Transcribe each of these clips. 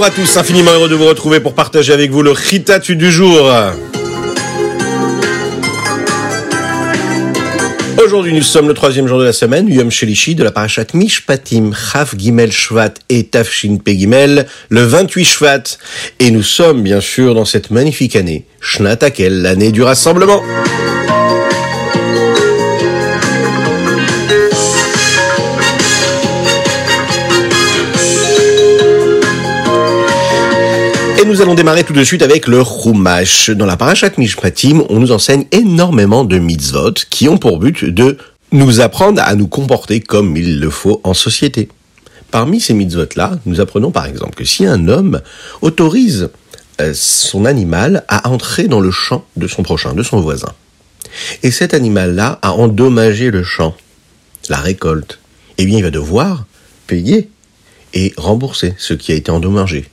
Bonjour à tous, infiniment heureux de vous retrouver pour partager avec vous le Ritatu du jour. Aujourd'hui, nous sommes le troisième jour de la semaine, Yom Shelishi, de la parachat Mishpatim, Chaf Gimel Shvat et Tafshin Pegimel, le 28 Shvat. Et nous sommes, bien sûr, dans cette magnifique année, Shnatakel, l'année du rassemblement. Nous allons démarrer tout de suite avec le Chumash. Dans la Parashat Mishpatim, on nous enseigne énormément de mitzvot qui ont pour but de nous apprendre à nous comporter comme il le faut en société. Parmi ces mitzvot-là, nous apprenons par exemple que si un homme autorise euh, son animal à entrer dans le champ de son prochain, de son voisin, et cet animal-là a endommagé le champ, la récolte, eh bien il va devoir payer et rembourser ce qui a été endommagé.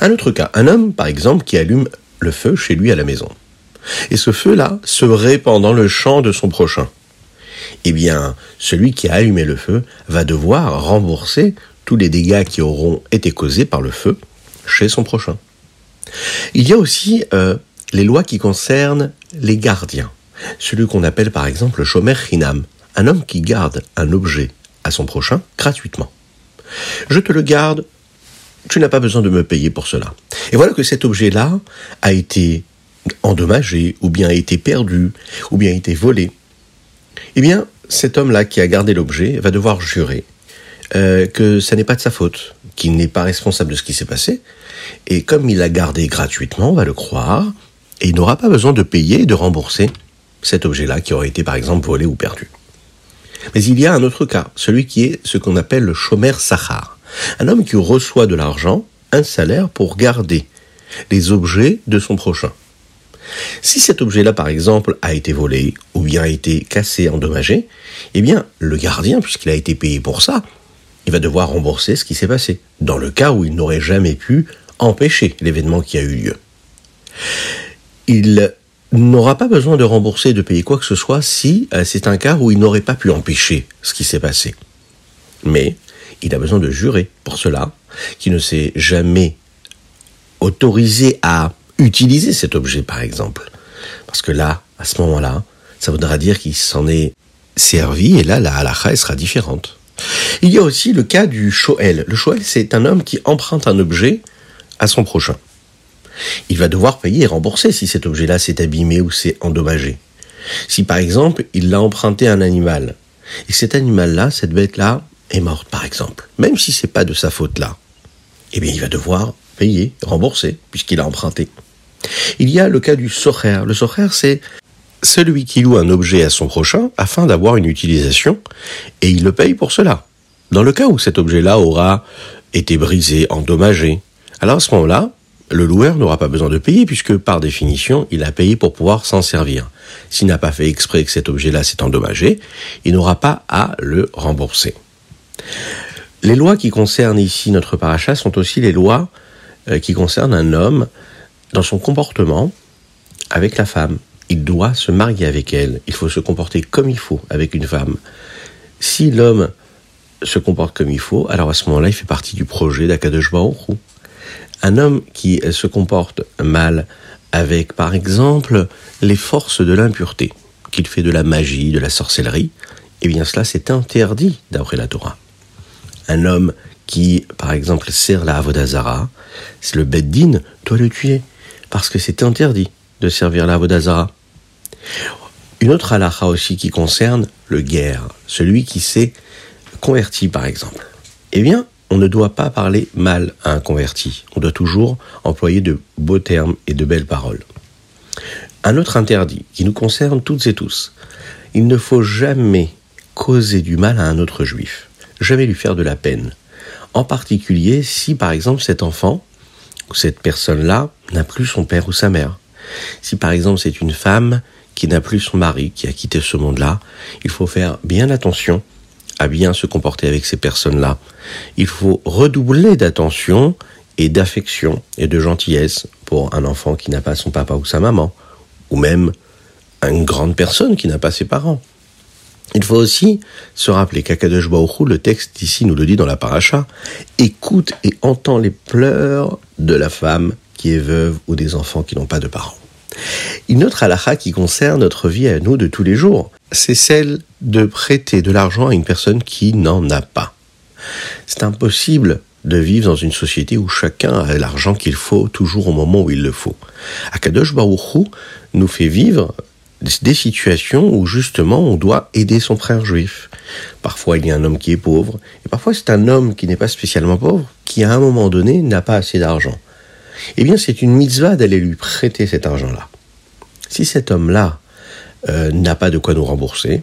Un autre cas, un homme, par exemple, qui allume le feu chez lui à la maison. Et ce feu-là se répand dans le champ de son prochain. Eh bien, celui qui a allumé le feu va devoir rembourser tous les dégâts qui auront été causés par le feu chez son prochain. Il y a aussi euh, les lois qui concernent les gardiens. Celui qu'on appelle par exemple le shomer hinam, un homme qui garde un objet à son prochain gratuitement. Je te le garde tu n'as pas besoin de me payer pour cela. Et voilà que cet objet-là a été endommagé, ou bien a été perdu, ou bien a été volé. Eh bien, cet homme-là qui a gardé l'objet va devoir jurer euh, que ça n'est pas de sa faute, qu'il n'est pas responsable de ce qui s'est passé. Et comme il l'a gardé gratuitement, on va le croire, et il n'aura pas besoin de payer et de rembourser cet objet-là qui aurait été par exemple volé ou perdu. Mais il y a un autre cas, celui qui est ce qu'on appelle le chômer sahar. Un homme qui reçoit de l'argent, un salaire pour garder les objets de son prochain. Si cet objet-là, par exemple, a été volé ou bien a été cassé, endommagé, eh bien, le gardien, puisqu'il a été payé pour ça, il va devoir rembourser ce qui s'est passé, dans le cas où il n'aurait jamais pu empêcher l'événement qui a eu lieu. Il n'aura pas besoin de rembourser, de payer quoi que ce soit si euh, c'est un cas où il n'aurait pas pu empêcher ce qui s'est passé. Mais il a besoin de jurer pour cela, qui ne s'est jamais autorisé à utiliser cet objet, par exemple. Parce que là, à ce moment-là, ça voudra dire qu'il s'en est servi, et là, la halakha sera différente. Il y a aussi le cas du shoel. Le shoel, c'est un homme qui emprunte un objet à son prochain. Il va devoir payer et rembourser si cet objet-là s'est abîmé ou s'est endommagé. Si par exemple, il l'a emprunté à un animal, et cet animal-là, cette bête-là, est morte, par exemple, même si c'est pas de sa faute là, eh bien, il va devoir payer, rembourser, puisqu'il a emprunté. Il y a le cas du socher. Le socher, c'est celui qui loue un objet à son prochain afin d'avoir une utilisation, et il le paye pour cela. Dans le cas où cet objet-là aura été brisé, endommagé, alors à ce moment-là, le loueur n'aura pas besoin de payer puisque par définition, il a payé pour pouvoir s'en servir. S'il n'a pas fait exprès que cet objet-là s'est endommagé, il n'aura pas à le rembourser. Les lois qui concernent ici notre paracha sont aussi les lois euh, qui concernent un homme dans son comportement avec la femme. Il doit se marier avec elle. Il faut se comporter comme il faut avec une femme. Si l'homme se comporte comme il faut, alors à ce moment-là, il fait partie du projet d'Akadosh Un homme qui se comporte mal avec, par exemple, les forces de l'impureté, qu'il fait de la magie, de la sorcellerie, eh bien cela c'est interdit d'après la Torah un homme qui, par exemple, sert la Avodazara, le Beddin doit le tuer, parce que c'est interdit de servir la Avodazara. Une autre halakha aussi qui concerne le guerre, celui qui s'est converti par exemple. Eh bien, on ne doit pas parler mal à un converti, on doit toujours employer de beaux termes et de belles paroles. Un autre interdit qui nous concerne toutes et tous, il ne faut jamais causer du mal à un autre juif jamais lui faire de la peine. En particulier si par exemple cet enfant ou cette personne-là n'a plus son père ou sa mère. Si par exemple c'est une femme qui n'a plus son mari, qui a quitté ce monde-là, il faut faire bien attention à bien se comporter avec ces personnes-là. Il faut redoubler d'attention et d'affection et de gentillesse pour un enfant qui n'a pas son papa ou sa maman, ou même une grande personne qui n'a pas ses parents. Il faut aussi se rappeler qu'Akadosh Baruch Hu, le texte ici nous le dit dans la paracha, écoute et entend les pleurs de la femme qui est veuve ou des enfants qui n'ont pas de parents. Une autre halakha qui concerne notre vie à nous de tous les jours, c'est celle de prêter de l'argent à une personne qui n'en a pas. C'est impossible de vivre dans une société où chacun a l'argent qu'il faut toujours au moment où il le faut. Akadosh Baruch Hu nous fait vivre des situations où justement on doit aider son frère juif. Parfois il y a un homme qui est pauvre, et parfois c'est un homme qui n'est pas spécialement pauvre, qui à un moment donné n'a pas assez d'argent. Eh bien c'est une mitzvah d'aller lui prêter cet argent-là. Si cet homme-là euh, n'a pas de quoi nous rembourser,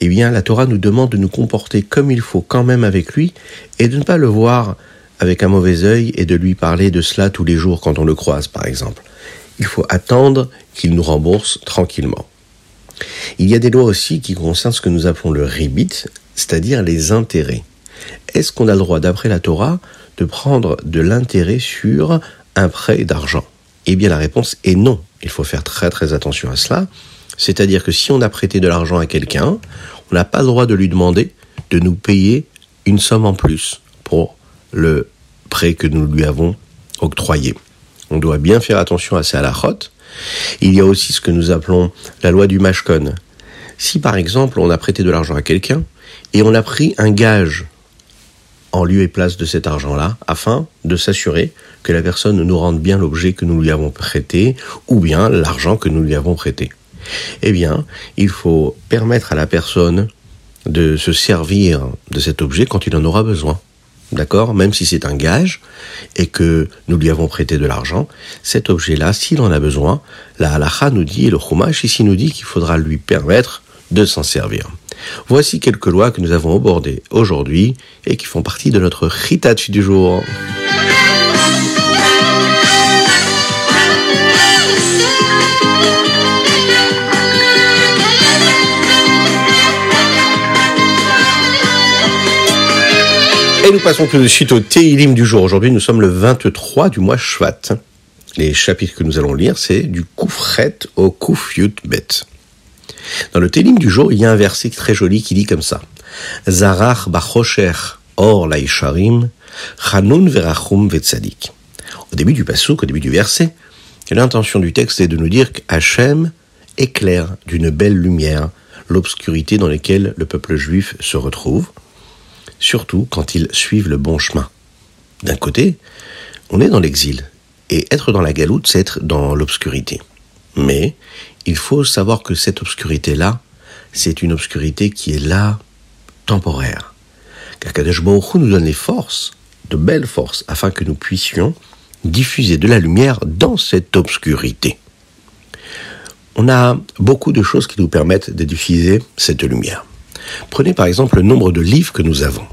eh bien la Torah nous demande de nous comporter comme il faut quand même avec lui, et de ne pas le voir avec un mauvais œil et de lui parler de cela tous les jours quand on le croise par exemple. Il faut attendre qu'il nous rembourse tranquillement. Il y a des lois aussi qui concernent ce que nous appelons le ribit, c'est-à-dire les intérêts. Est-ce qu'on a le droit, d'après la Torah, de prendre de l'intérêt sur un prêt d'argent? Eh bien la réponse est non. Il faut faire très très attention à cela. C'est-à-dire que si on a prêté de l'argent à quelqu'un, on n'a pas le droit de lui demander de nous payer une somme en plus pour le prêt que nous lui avons octroyé. On doit bien faire attention à ces halachot. Il y a aussi ce que nous appelons la loi du mashkon. Si par exemple on a prêté de l'argent à quelqu'un et on a pris un gage en lieu et place de cet argent-là afin de s'assurer que la personne nous rende bien l'objet que nous lui avons prêté ou bien l'argent que nous lui avons prêté. Eh bien, il faut permettre à la personne de se servir de cet objet quand il en aura besoin. D'accord? Même si c'est un gage et que nous lui avons prêté de l'argent, cet objet-là, s'il en a besoin, la halacha nous dit, et le chumash ici nous dit qu'il faudra lui permettre de s'en servir. Voici quelques lois que nous avons abordées aujourd'hui et qui font partie de notre chitach du jour. Nous passons tout de suite au Teilim du jour. Aujourd'hui, nous sommes le 23 du mois Shvat. Les chapitres que nous allons lire, c'est du Koufret au Koufyut Bet. Dans le Teilim du jour, il y a un verset très joli qui dit comme ça. Zarach bachosher or laisharim, chanun verachum vetzadik. Au début du passouk, au début du verset, l'intention du texte est de nous dire qu'Hachem éclaire d'une belle lumière l'obscurité dans laquelle le peuple juif se retrouve, surtout quand ils suivent le bon chemin. D'un côté, on est dans l'exil, et être dans la galoute, c'est être dans l'obscurité. Mais il faut savoir que cette obscurité-là, c'est une obscurité qui est là, temporaire. Car Kadesh Baruch nous donne les forces, de belles forces, afin que nous puissions diffuser de la lumière dans cette obscurité. On a beaucoup de choses qui nous permettent de diffuser cette lumière. Prenez par exemple le nombre de livres que nous avons.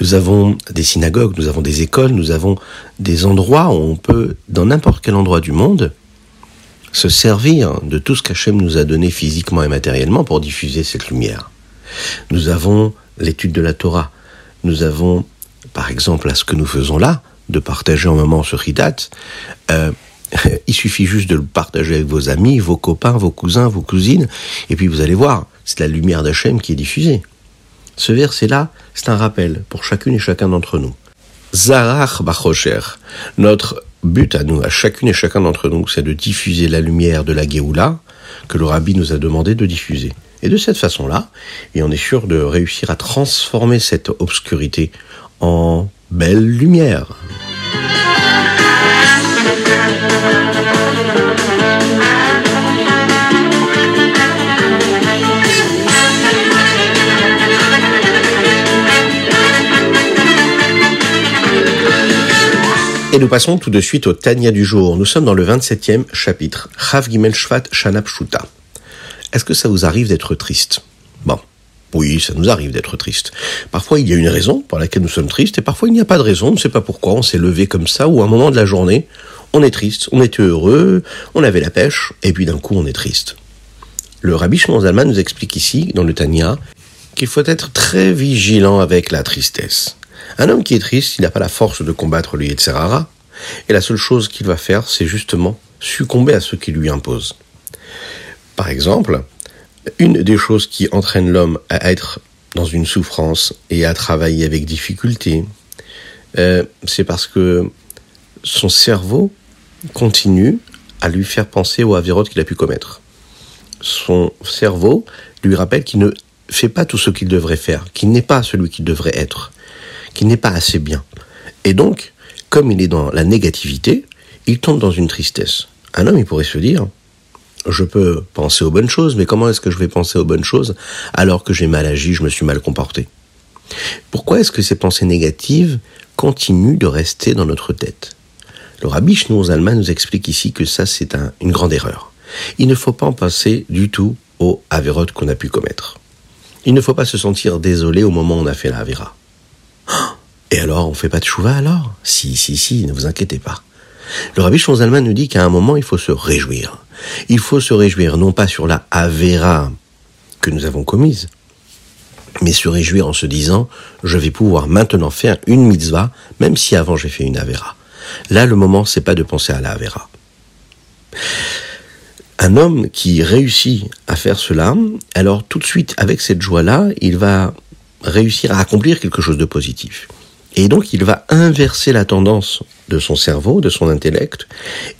Nous avons des synagogues, nous avons des écoles, nous avons des endroits où on peut, dans n'importe quel endroit du monde, se servir de tout ce qu'Hachem nous a donné physiquement et matériellement pour diffuser cette lumière. Nous avons l'étude de la Torah. Nous avons, par exemple, à ce que nous faisons là, de partager un moment ce Hidat. Euh, il suffit juste de le partager avec vos amis, vos copains, vos cousins, vos cousines, et puis vous allez voir, c'est la lumière d'Hachem qui est diffusée. Ce verset-là, c'est un rappel pour chacune et chacun d'entre nous. Zarach Bachosher, notre but à nous, à chacune et chacun d'entre nous, c'est de diffuser la lumière de la Géoula que le rabbi nous a demandé de diffuser. Et de cette façon-là, et on est sûr de réussir à transformer cette obscurité en belle lumière. Nous passons tout de suite au Tania du jour. Nous sommes dans le 27e chapitre. Chav Gimel Shvat Shuta. Est-ce que ça vous arrive d'être triste? Bon. Oui, ça nous arrive d'être triste. Parfois, il y a une raison pour laquelle nous sommes tristes, et parfois, il n'y a pas de raison, on ne sait pas pourquoi, on s'est levé comme ça, ou à un moment de la journée, on est triste, on était heureux, on avait la pêche, et puis d'un coup, on est triste. Le rabbi Shimon Zalman nous explique ici, dans le Tania, qu'il faut être très vigilant avec la tristesse. Un homme qui est triste, il n'a pas la force de combattre le Yetzerara, et la seule chose qu'il va faire, c'est justement succomber à ce qui lui impose. Par exemple, Une des choses qui entraîne l'homme à être dans une souffrance et à travailler avec difficulté, euh, c'est parce que son cerveau continue à lui faire penser aux avérotes qu'il a pu commettre. Son cerveau lui rappelle qu'il ne fait pas tout ce qu'il devrait faire, qu'il n'est pas celui qu'il devrait être, qu'il n'est pas assez bien. Et donc, comme il est dans la négativité, il tombe dans une tristesse. Un homme, il pourrait se dire, je peux penser aux bonnes choses, mais comment est-ce que je vais penser aux bonnes choses alors que j'ai mal agi, je me suis mal comporté? Pourquoi est-ce que ces pensées négatives continuent de rester dans notre tête? Le rabbi Shnour Zalman nous explique ici que ça, c'est une grande erreur. Il ne faut pas en passer du tout aux avérotes qu'on a pu commettre. Il ne faut pas se sentir désolé au moment où on a fait la. Et alors, on fait pas de chouva alors? Si, si, si, ne vous inquiétez pas. Le rabbi Zalman nous dit qu'à un moment, il faut se réjouir. Il faut se réjouir non pas sur la Avera que nous avons commise, mais se réjouir en se disant je vais pouvoir maintenant faire une mitzvah, même si avant j'ai fait une Avera. Là, le moment, c'est pas de penser à la Avera. Un homme qui réussit à faire cela, alors tout de suite, avec cette joie-là, il va réussir à accomplir quelque chose de positif. Et donc il va inverser la tendance de son cerveau, de son intellect,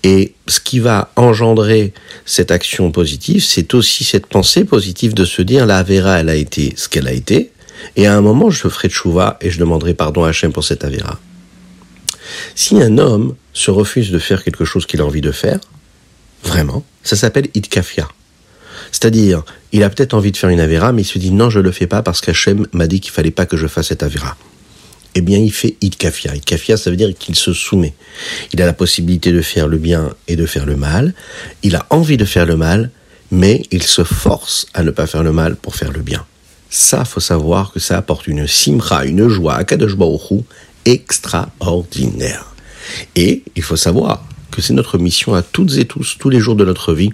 et ce qui va engendrer cette action positive, c'est aussi cette pensée positive de se dire la Avera, elle a été ce qu'elle a été, et à un moment je ferai chouva et je demanderai pardon à Hachem pour cette Avera. Si un homme se refuse de faire quelque chose qu'il a envie de faire, vraiment, ça s'appelle itkafia. C'est-à-dire, il a peut-être envie de faire une Avera, mais il se dit non, je le fais pas parce qu'Hachem m'a dit qu'il fallait pas que je fasse cette Avera eh bien, il fait itkafia. Itkafia, ça veut dire qu'il se soumet. Il a la possibilité de faire le bien et de faire le mal. Il a envie de faire le mal, mais il se force à ne pas faire le mal pour faire le bien. Ça, faut savoir que ça apporte une simra, une joie à Kadosh extraordinaire. Et il faut savoir que c'est notre mission à toutes et tous, tous les jours de notre vie.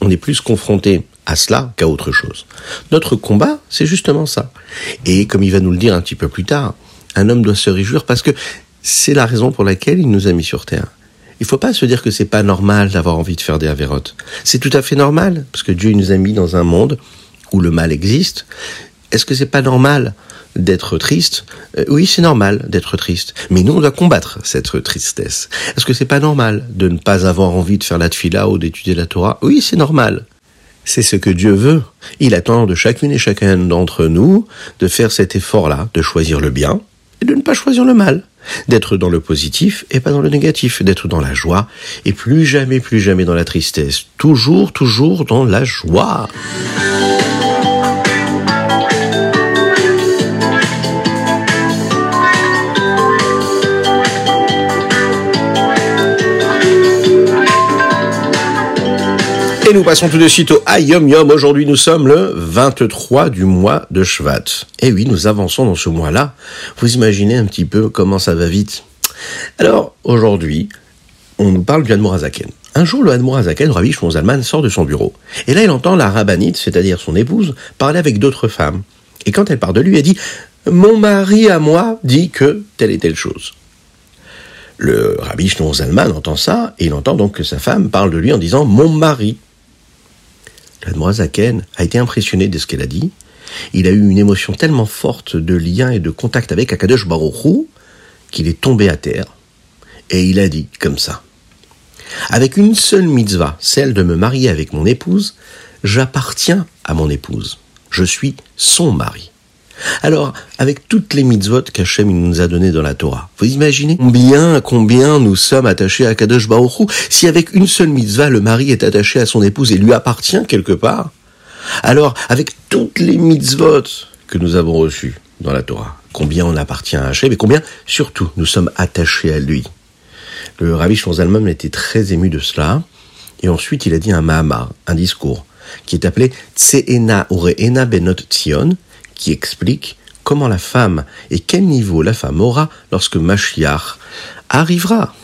On est plus confronté à cela qu'à autre chose. Notre combat, c'est justement ça. Et comme il va nous le dire un petit peu plus tard, un homme doit se réjouir parce que c'est la raison pour laquelle il nous a mis sur terre. Il ne faut pas se dire que c'est pas normal d'avoir envie de faire des avérotes. C'est tout à fait normal parce que Dieu nous a mis dans un monde où le mal existe. Est-ce que c'est pas normal d'être triste? Euh, Oui, c'est normal d'être triste. Mais nous, on doit combattre cette tristesse. Est-ce que c'est pas normal de ne pas avoir envie de faire la tfila ou d'étudier la Torah? Oui, c'est normal. C'est ce que Dieu veut. Il attend de chacune et chacun d'entre nous de faire cet effort-là, de choisir le bien, et de ne pas choisir le mal, d'être dans le positif et pas dans le négatif, d'être dans la joie et plus jamais, plus jamais dans la tristesse, toujours, toujours dans la joie. Nous passons tout de suite au Ayom Yom. Aujourd'hui, nous sommes le 23 du mois de Shvat. Et oui, nous avançons dans ce mois-là. Vous imaginez un petit peu comment ça va vite. Alors, aujourd'hui, on nous parle du Admorazaken. Un jour, le Admorazaken, Rabbi Shmonzalman, sort de son bureau. Et là, il entend la rabbinite, c'est-à-dire son épouse, parler avec d'autres femmes. Et quand elle part de lui, elle dit « Mon mari à moi dit que telle et telle chose ». Le Rabbi Shmonzalman entend ça, et il entend donc que sa femme parle de lui en disant « Mon mari ». Zaken a été impressionné de ce qu'elle a dit. Il a eu une émotion tellement forte de lien et de contact avec Akadosh Baruch qu'il est tombé à terre. Et il a dit comme ça. Avec une seule mitzvah, celle de me marier avec mon épouse, j'appartiens à mon épouse. Je suis son mari. Alors, avec toutes les mitzvot qu'Hachem nous a données dans la Torah, vous imaginez combien, combien nous sommes attachés à Kadosh Baruch Si avec une seule mitzvah, le mari est attaché à son épouse et lui appartient quelque part, alors avec toutes les mitzvot que nous avons reçues dans la Torah, combien on appartient à Hachem et combien, surtout, nous sommes attachés à lui? Le Rabbi Shonzalman était très ému de cela, et ensuite il a dit un Mahamar, un discours, qui est appelé Tseena Ureena Benot Tzion, qui explique comment la femme et quel niveau la femme aura lorsque Mashiach arrivera.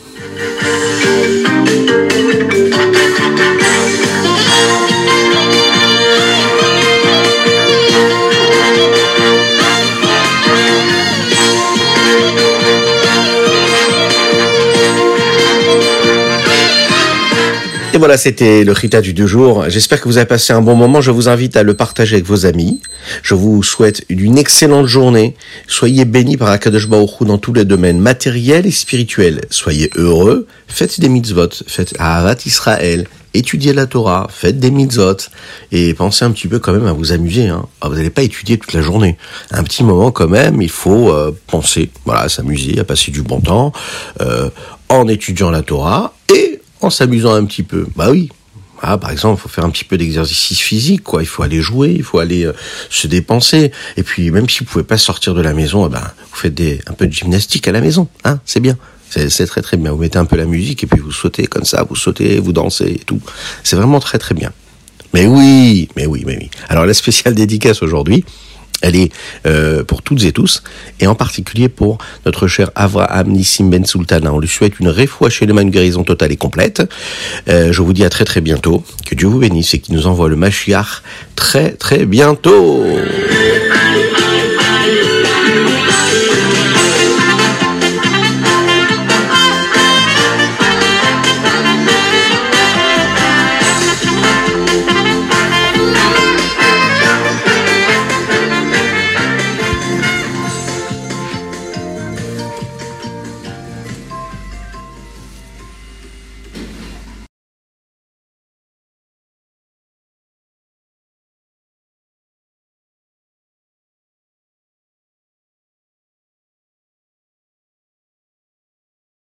Voilà, c'était le Rita du deux jours. J'espère que vous avez passé un bon moment. Je vous invite à le partager avec vos amis. Je vous souhaite une excellente journée. Soyez bénis par Akadosh Baruch dans tous les domaines matériels et spirituels. Soyez heureux. Faites des mitzvot. Faites Ahavat Israël. Étudiez la Torah. Faites des mitzvot. Et pensez un petit peu quand même à vous amuser. Hein. Ah, vous n'allez pas étudier toute la journée. Un petit moment quand même, il faut euh, penser, voilà, à s'amuser, à passer du bon temps, euh, en étudiant la Torah et en s'amusant un petit peu. Bah oui. Ah, par exemple, il faut faire un petit peu d'exercice physique, quoi. Il faut aller jouer, il faut aller euh, se dépenser. Et puis, même si vous pouvez pas sortir de la maison, eh ben, vous faites des, un peu de gymnastique à la maison, hein. C'est bien. C'est très très bien. Vous mettez un peu la musique et puis vous sautez comme ça, vous sautez, vous dansez et tout. C'est vraiment très très bien. Mais oui, mais oui, mais oui. Alors la spéciale dédicace aujourd'hui, elle est euh, pour toutes et tous, et en particulier pour notre cher Avraham Nissim Ben Sultana. On lui souhaite une réfoua chez une guérison totale et complète. Euh, je vous dis à très très bientôt. Que Dieu vous bénisse et qu'il nous envoie le Mashiach très très bientôt.